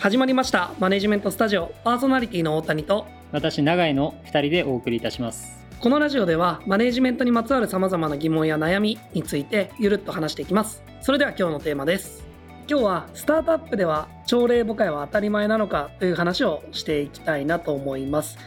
始まりました。マネジメントスタジオ。パーソナリティの大谷と。私永井の2人でお送りいたします。このラジオではマネジメントにまつわるさまざまな疑問や悩みについてゆるっと話していきます。それでは今日のテーマです。今日はスタートアップでは朝礼母会は当たり前なのかという話をしていきたいなと思います。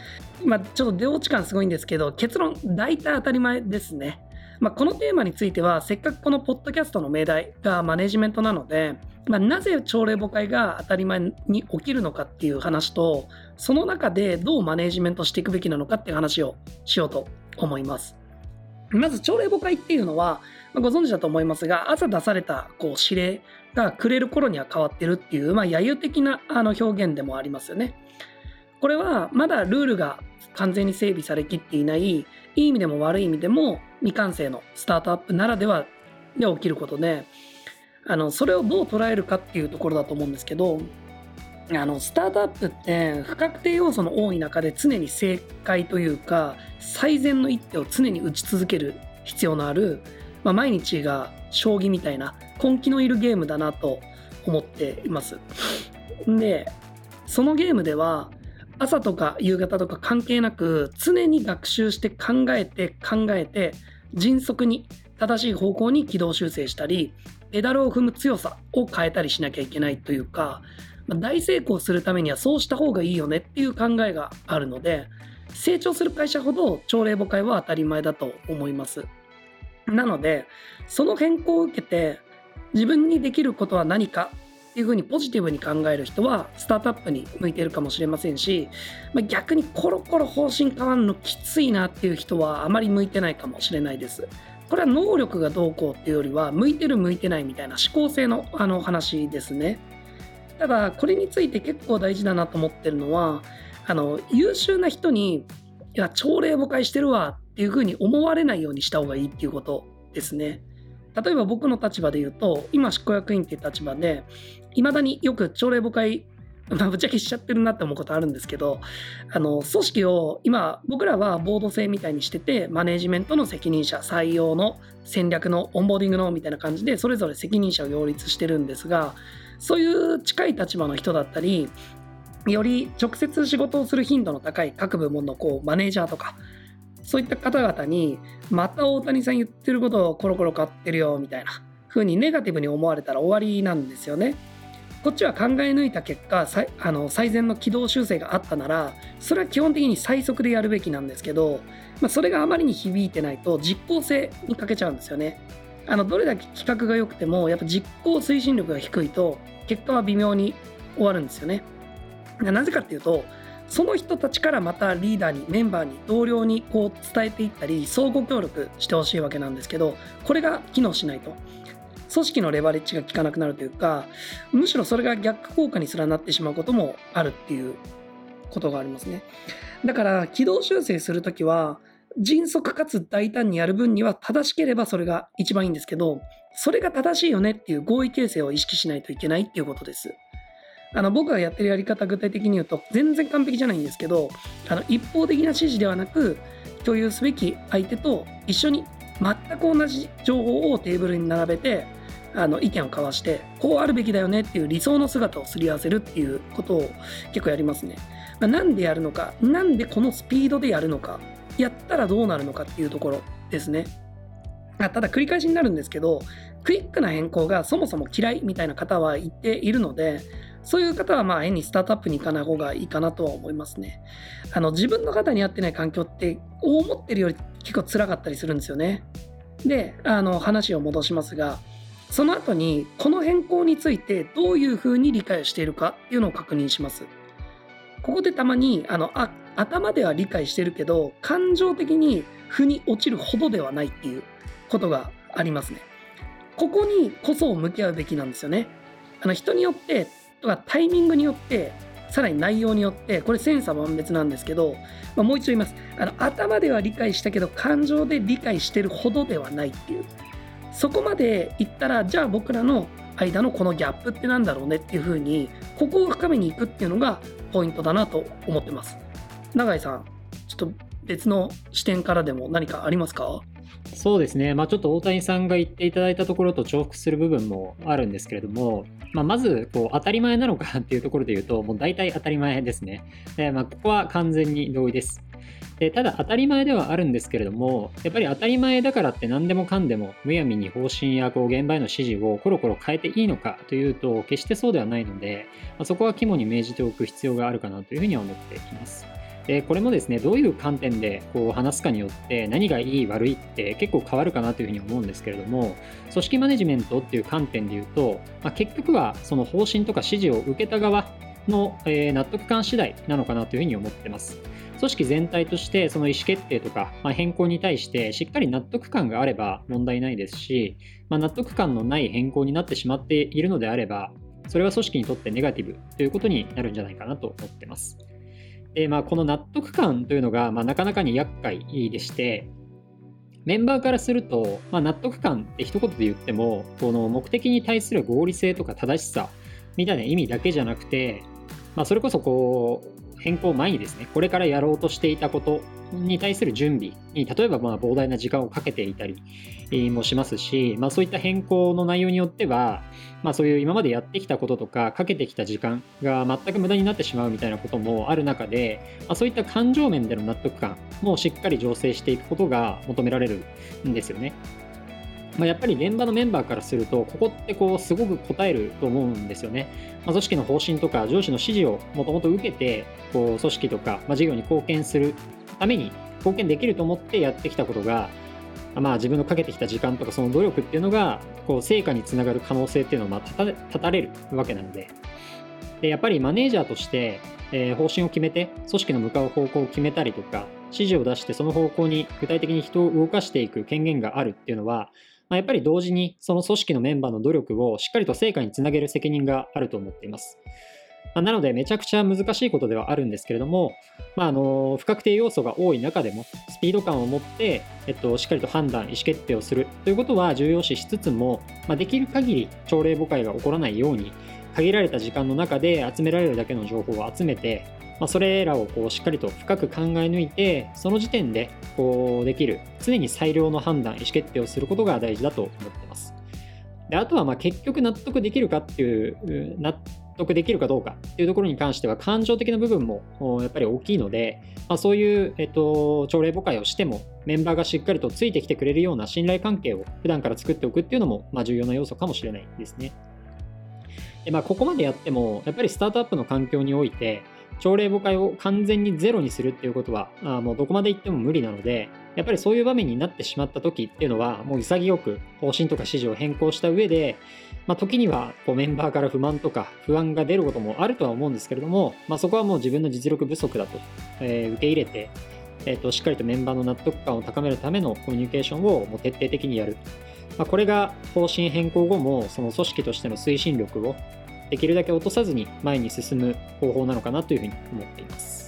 まあ、ちょっと出落ち感すごいんですけど結論大体当たり前ですねまあ、このテーマについてはせっかくこのポッドキャストの命題がマネジメントなのでまあ、なぜ朝礼母会が当たり前に起きるのかっていう話とその中でどうマネジメントしていくべきなのかっていう話をしようと思います。まず朝礼母会っていうのは、まあ、ご存知だと思いますが朝出されたこう指令がくれる頃には変わってるっていう、まあ、揶揄的なあの表現でもありますよね。これはまだルールが完全に整備されきっていないいい意味でも悪い意味でも未完成のスタートアップならではで起きることであのそれをどう捉えるかっていうところだと思うんですけどあのスタートアップって不確定要素の多い中で常に正解というか最善の一手を常に打ち続ける必要のある、まあ、毎日が将棋みたいな根気のいるゲームだなと思っています。でそのゲームでは朝とか夕方とか関係なく常に学習して考えて考えて迅速に正しい方向に軌道修正したりペダルを踏む強さを変えたりしなきゃいけないというか、大成功するためにはそうした方がいいよねっていう考えがあるので成長する会社ほど朝礼母会は当たり前だと思います。なのでその変更を受けて自分にできることは何かっていうふうにポジティブに考える人はスタートアップに向いてるかもしれませんし、まあ、逆にコロコロ方針変わるのきついなっていう人はあまり向いてないかもしれないです。これは能力がどうこうっていうよりは向いてる向いてないみたいな思考性のあの話ですね。ただこれについて結構大事だなと思ってるのはあの優秀な人にいや朝礼誤解してるわっていうふうに思われないようにした方がいいっていうことですね。例えば僕の立場で言うと今執行役員っていう立場でいまだによく朝礼誤解 まあ、ぶっちゃけしちゃってるなって思うことあるんですけどあの組織を今僕らはボード制みたいにしててマネジメントの責任者採用の戦略のオンボーディングのみたいな感じでそれぞれ責任者を擁立してるんですがそういう近い立場の人だったりより直接仕事をする頻度の高い各部門のこうマネージャーとかそういった方々にまた大谷さん言ってることをコロコロ変わってるよみたいな風にネガティブに思われたら終わりなんですよね。こっちは考え抜いた結果あの最善の軌道修正があったならそれは基本的に最速でやるべきなんですけど、まあ、それがあまりに響いてないと実効性に欠けちゃうんですよね。あのどれだけ企画が良くてもやっぱ実行推進力が低いと結果は微妙に終わるんですよね。なぜかっていうとその人たちからまたリーダーにメンバーに同僚にこう伝えていったり相互協力してほしいわけなんですけどこれが機能しないと。組織のレバレッジが効かなくなるというかむしろそれが逆効果にすらなってしまうこともあるっていうことがありますね。だから軌道修正する時は迅速かつ大胆にやる分には正しければそれが一番いいんですけどそれが正しいよねっていう合意形成を意識しないといけないっていうことです。あの僕がやってるやり方具体的に言うと全然完璧じゃないんですけどあの一方的な指示ではなく共有すべき相手と一緒に全く同じ情報をテーブルに並べてあの意見を交わしてこうあるべきだよねっていう理想の姿をすり合わせるっていうことを結構やりますね。まあ、なんでやるのかなんでこのスピードでやるのかやったらどうなるのかっていうところですね。ただ繰り返しになるんですけどクイックな変更がそもそも嫌いみたいな方は言っているのでそういう方はまあ縁にスタートアップに行かない方がいいかなとは思いますね。あの自分の方に合ってない環境って思ってるより結構辛かったりするんですよね。であの話を戻しますがその後にこの変更についてどういうふうに理解しているかっていうのを確認します。ここでたまにあのあ頭では理解してるけど感情的に腑に落ちるほどではないっていうことがありますね。ここにこそ向き合うべきなんですよね。あの人によってとかタイミングによってさらに内容によってこれ千差万別なんですけど、まあ、もう一度言います。あの頭では理解したけど感情で理解してるほどではないっていう。そこまでいったらじゃあ僕らの間のこのギャップってなんだろうねっていうふうにここを深めにいくっていうのがポイントだなと思ってます。永井さんちょっと別の視点からでも何かありますか？そうですね、まあ、ちょっと大谷さんが言っていただいたところと重複する部分もあるんですけれども、まあ、まずこう当たり前なのかっていうところで言うと、もう大体当たり前ですね。でまあ、ここは完全に同意です。でただ当たり前ではあるんですけれども、やっぱり当たり前だからって何でもかんでもむやみに方針やこう現場への指示をコロコロ変えていいのかというと、決してそうではないので、まあ、そこは肝に銘じておく必要があるかなというふうには思っています。でこれもですねどういう観点でこう話すかによって何がいい悪いって結構変わるかなというふうに思うんですけれども組織マネジメントっていう観点で言うと、まあ、結局はその方針とか指示を受けた側の、えー、納得感次第なのかなというふうに思ってます。組織全体としてその意思決定とか、まあ、変更に対してしっかり納得感があれば問題ないですし、まあ、納得感のない変更になってしまっているのであればそれは組織にとってネガティブということになるんじゃないかなと思ってます。で、まあ、この納得感というのが、まあ、なかなかに厄介でして、メンバーからすると、まあ、納得感って一言で言っても、この目的に対する合理性とか正しさみたいな意味だけじゃなくて、まあ、それこそこう、変更前にですね、これからやろうとしていたことに対する準備に、例えばま膨大な時間をかけていたりもしますし、まあ、そういった変更の内容によっては、まあ、そういう今までやってきたこととか、かけてきた時間が全く無駄になってしまうみたいなこともある中で、まあ、そういった感情面での納得感もしっかり醸成していくことが求められるんですよね。まあ、やっぱり現場のメンバーからすると、ここってこうすごく答えると思うんですよね。まあ、組織の方針とか上司の指示をもともと受けて、こう組織とか、まあ、事業に貢献するために貢献できると思ってやってきたことが、まあ、自分のかけてきた時間とかその努力っていうのがこう成果につながる可能性っていうのをまあ立たれるわけなのででやっぱりマネージャーとして、えー、方針を決めて組織の向かう方向を決めたりとか指示を出してその方向に具体的に人を動かしていく権限があるっていうのはまあ、やっぱり同時にその組織のメンバーの努力をしっかりと成果につなげる責任があると思っています。まあ、なのでめちゃくちゃ難しいことではあるんですけれども、まあ、あの不確定要素が多い中でもスピード感を持って、えっと、しっかりと判断意思決定をするということは重要視しつつも、ま、できる限り朝礼誤解が起こらないように限られた時間の中で集められるだけの情報を集めてまあ、それらをこうしっかりと深く考え抜いてその時点でこうできる常に最良の判断意思決定をすることが大事だと思ってますであとはまあ結局納得できるかっていう納得できるかどうかっていうところに関しては感情的な部分もやっぱり大きいので、まあ、そういう、えっと、朝礼誤解をしてもメンバーがしっかりとついてきてくれるような信頼関係を普段から作っておくっていうのも、まあ、重要な要素かもしれないですね。でまあ、ここまでやってもやっぱりスタートアップの環境において朝礼誤解を完全にゼロにするっていうことは、あもうどこまで行っても無理なので、やっぱりそういう場面になってしまった時っていうのは、もう潔く方針とか指示を変更した上で、まあ、時にはこうメンバーから不満とか不安が出ることもあるとは思うんですけれども、まあ、そこはもう自分の実力不足だと、えー、受け入れて、えーと、しっかりとメンバーの納得感を高めるためのコミュニケーションをもう徹底的にやる。まあ、これが方針変更後もその組織としての推進力をできるだけ落とさずに前に進む方法なのかなというふうに思っています。